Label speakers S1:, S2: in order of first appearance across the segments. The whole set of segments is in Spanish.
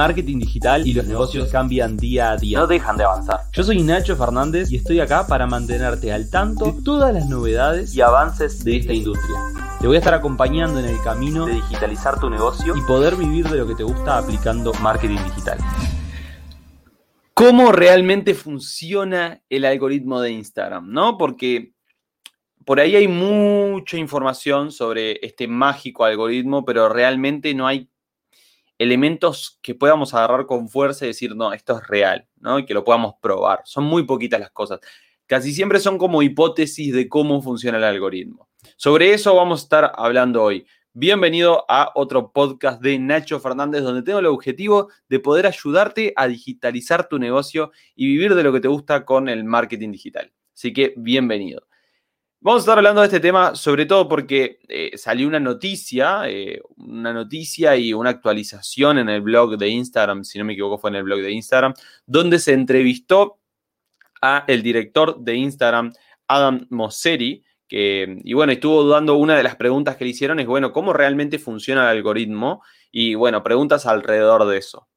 S1: Marketing digital y los negocios cambian día a día. No dejan de avanzar. Yo soy Nacho Fernández y estoy acá para mantenerte al tanto de todas las novedades y avances de esta industria. Te voy a estar acompañando en el camino de digitalizar tu negocio y poder vivir de lo que te gusta aplicando marketing digital. ¿Cómo realmente funciona el algoritmo de Instagram? ¿No? Porque por ahí hay mucha información sobre este mágico algoritmo, pero realmente no hay elementos que podamos agarrar con fuerza y decir, no, esto es real, ¿no? Y que lo podamos probar. Son muy poquitas las cosas. Casi siempre son como hipótesis de cómo funciona el algoritmo. Sobre eso vamos a estar hablando hoy. Bienvenido a otro podcast de Nacho Fernández, donde tengo el objetivo de poder ayudarte a digitalizar tu negocio y vivir de lo que te gusta con el marketing digital. Así que bienvenido. Vamos a estar hablando de este tema sobre todo porque eh, salió una noticia, eh, una noticia y una actualización en el blog de Instagram, si no me equivoco fue en el blog de Instagram, donde se entrevistó a el director de Instagram, Adam Mosseri, que, y bueno, estuvo dudando, una de las preguntas que le hicieron es, bueno, ¿cómo realmente funciona el algoritmo? Y bueno, preguntas alrededor de eso,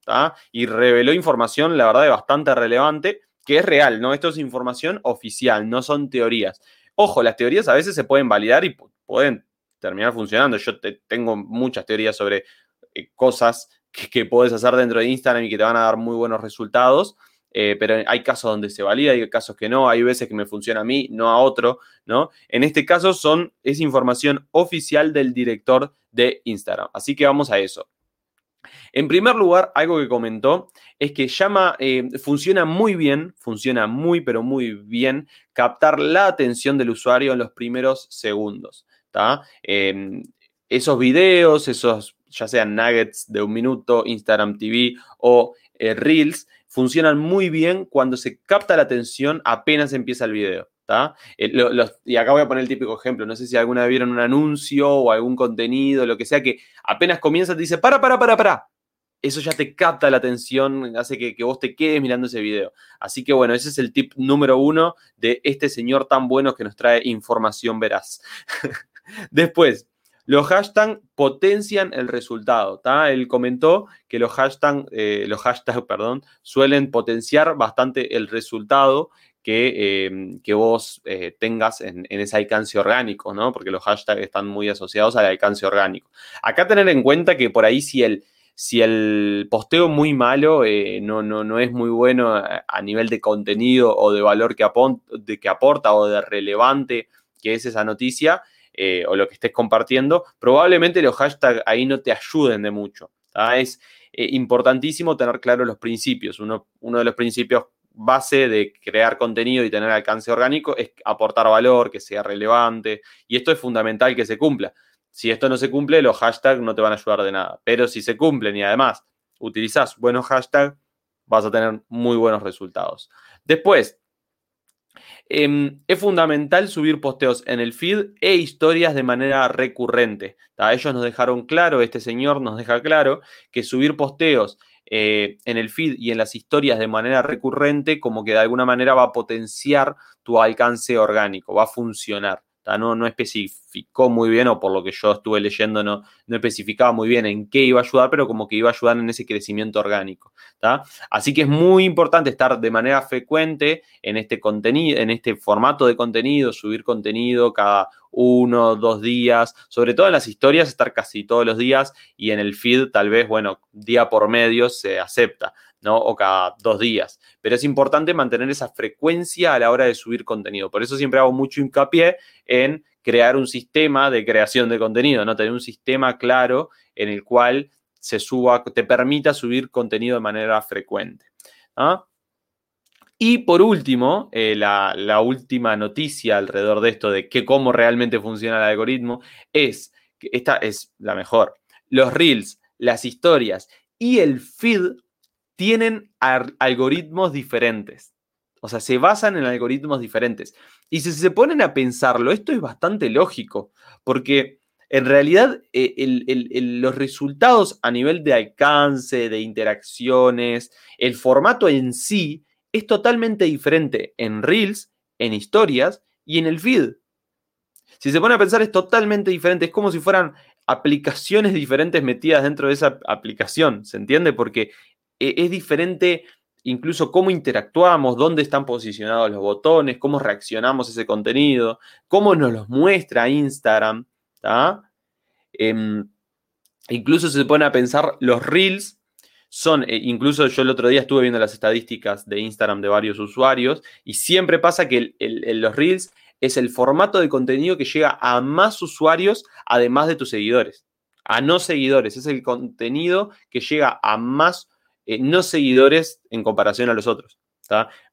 S1: Y reveló información, la verdad, bastante relevante, que es real, ¿no? Esto es información oficial, no son teorías. Ojo, las teorías a veces se pueden validar y pueden terminar funcionando. Yo tengo muchas teorías sobre eh, cosas que, puedes hacer dentro de Instagram y que te van a dar muy buenos resultados. Eh, pero hay casos donde se valida, hay casos que no, hay veces que me funciona a mí, no a otro, ¿no? En este caso son, es información oficial del director de Instagram. Así que vamos a eso. En primer lugar, algo que comentó es que llama, eh, funciona muy bien, funciona muy, pero muy bien captar la atención del usuario en los primeros segundos. Em, esos videos, esos ya sean nuggets de un minuto, Instagram TV o eh, Reels, funcionan muy bien cuando se capta la atención apenas empieza el video. Eh, y acá voy a poner el típico ejemplo. No sé si alguna vez vieron un anuncio o algún contenido, lo que sea, que apenas comienza te dice, para, para, para, para eso ya te capta la atención, hace que, vos te quedes mirando ese video. Así que bueno, ese es el tip número uno de este señor tan bueno que nos trae información veraz. Después, los hashtags potencian el resultado. Él comentó que los hashtags, eh, los hashtags perdón, suelen potenciar bastante el resultado que, em, que vos eh, tengas en, en, ese alcance orgánico, ¿no? Porque los hashtags están muy asociados al alcance orgánico. Acá tener en cuenta que por ahí si el, si el posteo muy malo eh, no, no, es muy bueno a, nivel de contenido o de valor que, de que aporta o de relevante que es esa noticia eh, o lo que estés compartiendo, probablemente los hashtags ahí no te ayuden de mucho. Es importantísimo tener claro los principios. Uno, uno de los principios base de crear contenido y tener alcance orgánico es aportar valor, que sea relevante, y esto es fundamental que se cumpla. Si esto no se cumple, los hashtags no te van a ayudar de nada. Pero si se cumplen y además utilizas buenos hashtags, vas a tener muy buenos resultados. Después, em, es fundamental subir posteos en el feed e historias de manera recurrente. Ellos nos dejaron claro, este señor nos deja claro, que subir posteos eh, en el feed y en las historias de manera recurrente, como que de alguna manera va a potenciar tu alcance orgánico, va a funcionar. No, no especificó muy bien, o por lo que yo estuve leyendo, no, no especificaba muy bien en qué iba a ayudar, pero como que iba a ayudar en ese crecimiento orgánico. Así que es muy importante estar de manera frecuente en este contenido, en este formato de contenido, subir contenido cada uno, dos días, sobre todo en las historias, estar casi todos los días y en el feed tal vez, bueno, día por medio se acepta. ¿No? O cada dos días. Pero es importante mantener esa frecuencia a la hora de subir contenido. Por eso siempre hago mucho hincapié en crear un sistema de creación de contenido, ¿no? Tener un sistema claro en el cual se suba, te permita subir contenido de manera frecuente. Y por último, eh, la, la, última noticia alrededor de esto, de cómo realmente funciona el algoritmo, es, que esta es la mejor, los reels, las historias y el feed tienen algoritmos diferentes. O sea, se basan en algoritmos diferentes. Y si se ponen a pensarlo, esto es bastante lógico, porque en realidad eh, los resultados a nivel de alcance, de interacciones, el formato en sí es totalmente diferente en Reels, en historias y en el feed. Si se pone a pensar es totalmente diferente, es como si fueran aplicaciones diferentes metidas dentro de esa aplicación, ¿se entiende? Porque es diferente incluso cómo interactuamos, dónde están posicionados los botones, cómo reaccionamos a ese contenido, cómo nos los muestra Instagram. Em, incluso se pone a pensar los reels. Son, eh, incluso yo el otro día estuve viendo las estadísticas de Instagram de varios usuarios y siempre pasa que los reels es el formato de contenido que llega a más usuarios además de tus seguidores. A no seguidores, es el contenido que llega a más eh, no seguidores en comparación a los otros.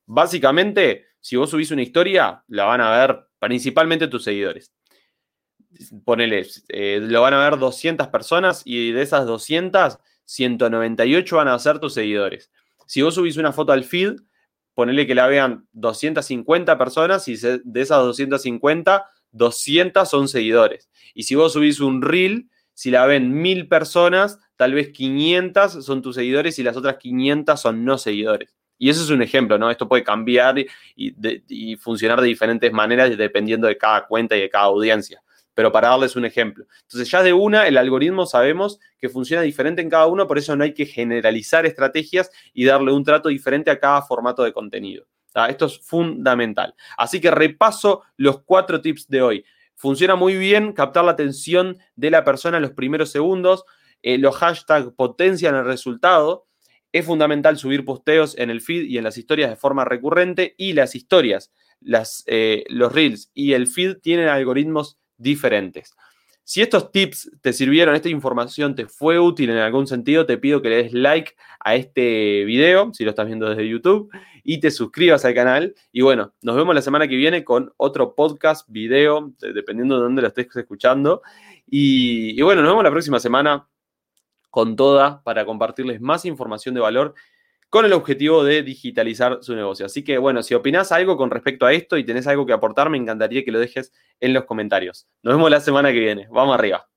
S1: Básicamente, si vos subís una historia, la van a ver principalmente tus seguidores. Ponele, eh, lo van a ver 200 personas y de esas 200, 198 van a ser tus seguidores. Si vos subís una foto al feed, ponele que la vean 250 personas y de esas 250, 200 son seguidores. Y si vos subís un reel, si la ven mil personas, tal vez 500 son tus seguidores y las otras 500 son no seguidores. Y eso es un ejemplo, ¿no? Esto puede cambiar y, funcionar de diferentes maneras dependiendo de cada cuenta y de cada audiencia. Pero para darles un ejemplo. Entonces, ya de una, el algoritmo sabemos que funciona diferente en cada uno, por eso no hay que generalizar estrategias y darle un trato diferente a cada formato de contenido. Esto es fundamental. Así que repaso los cuatro tips de hoy. Funciona muy bien captar la atención de la persona en los primeros segundos. Eh, los hashtags potencian el resultado. Es fundamental subir posteos en el feed y en las historias de forma recurrente. Y las historias, las, eh, los reels y el feed tienen algoritmos diferentes. Si estos tips te sirvieron, esta información te fue útil en algún sentido, te pido que le des like a este video, si lo estás viendo desde YouTube, y te suscribas al canal. Y bueno, nos vemos la semana que viene con otro podcast, video, dependiendo de dónde lo estés escuchando. Y, y bueno, nos vemos la próxima semana con toda para compartirles más información de valor con el objetivo de digitalizar su negocio. Así que bueno, si opinás algo con respecto a esto y tenés algo que aportar, me encantaría que lo dejes en los comentarios. Nos vemos la semana que viene. Vamos arriba.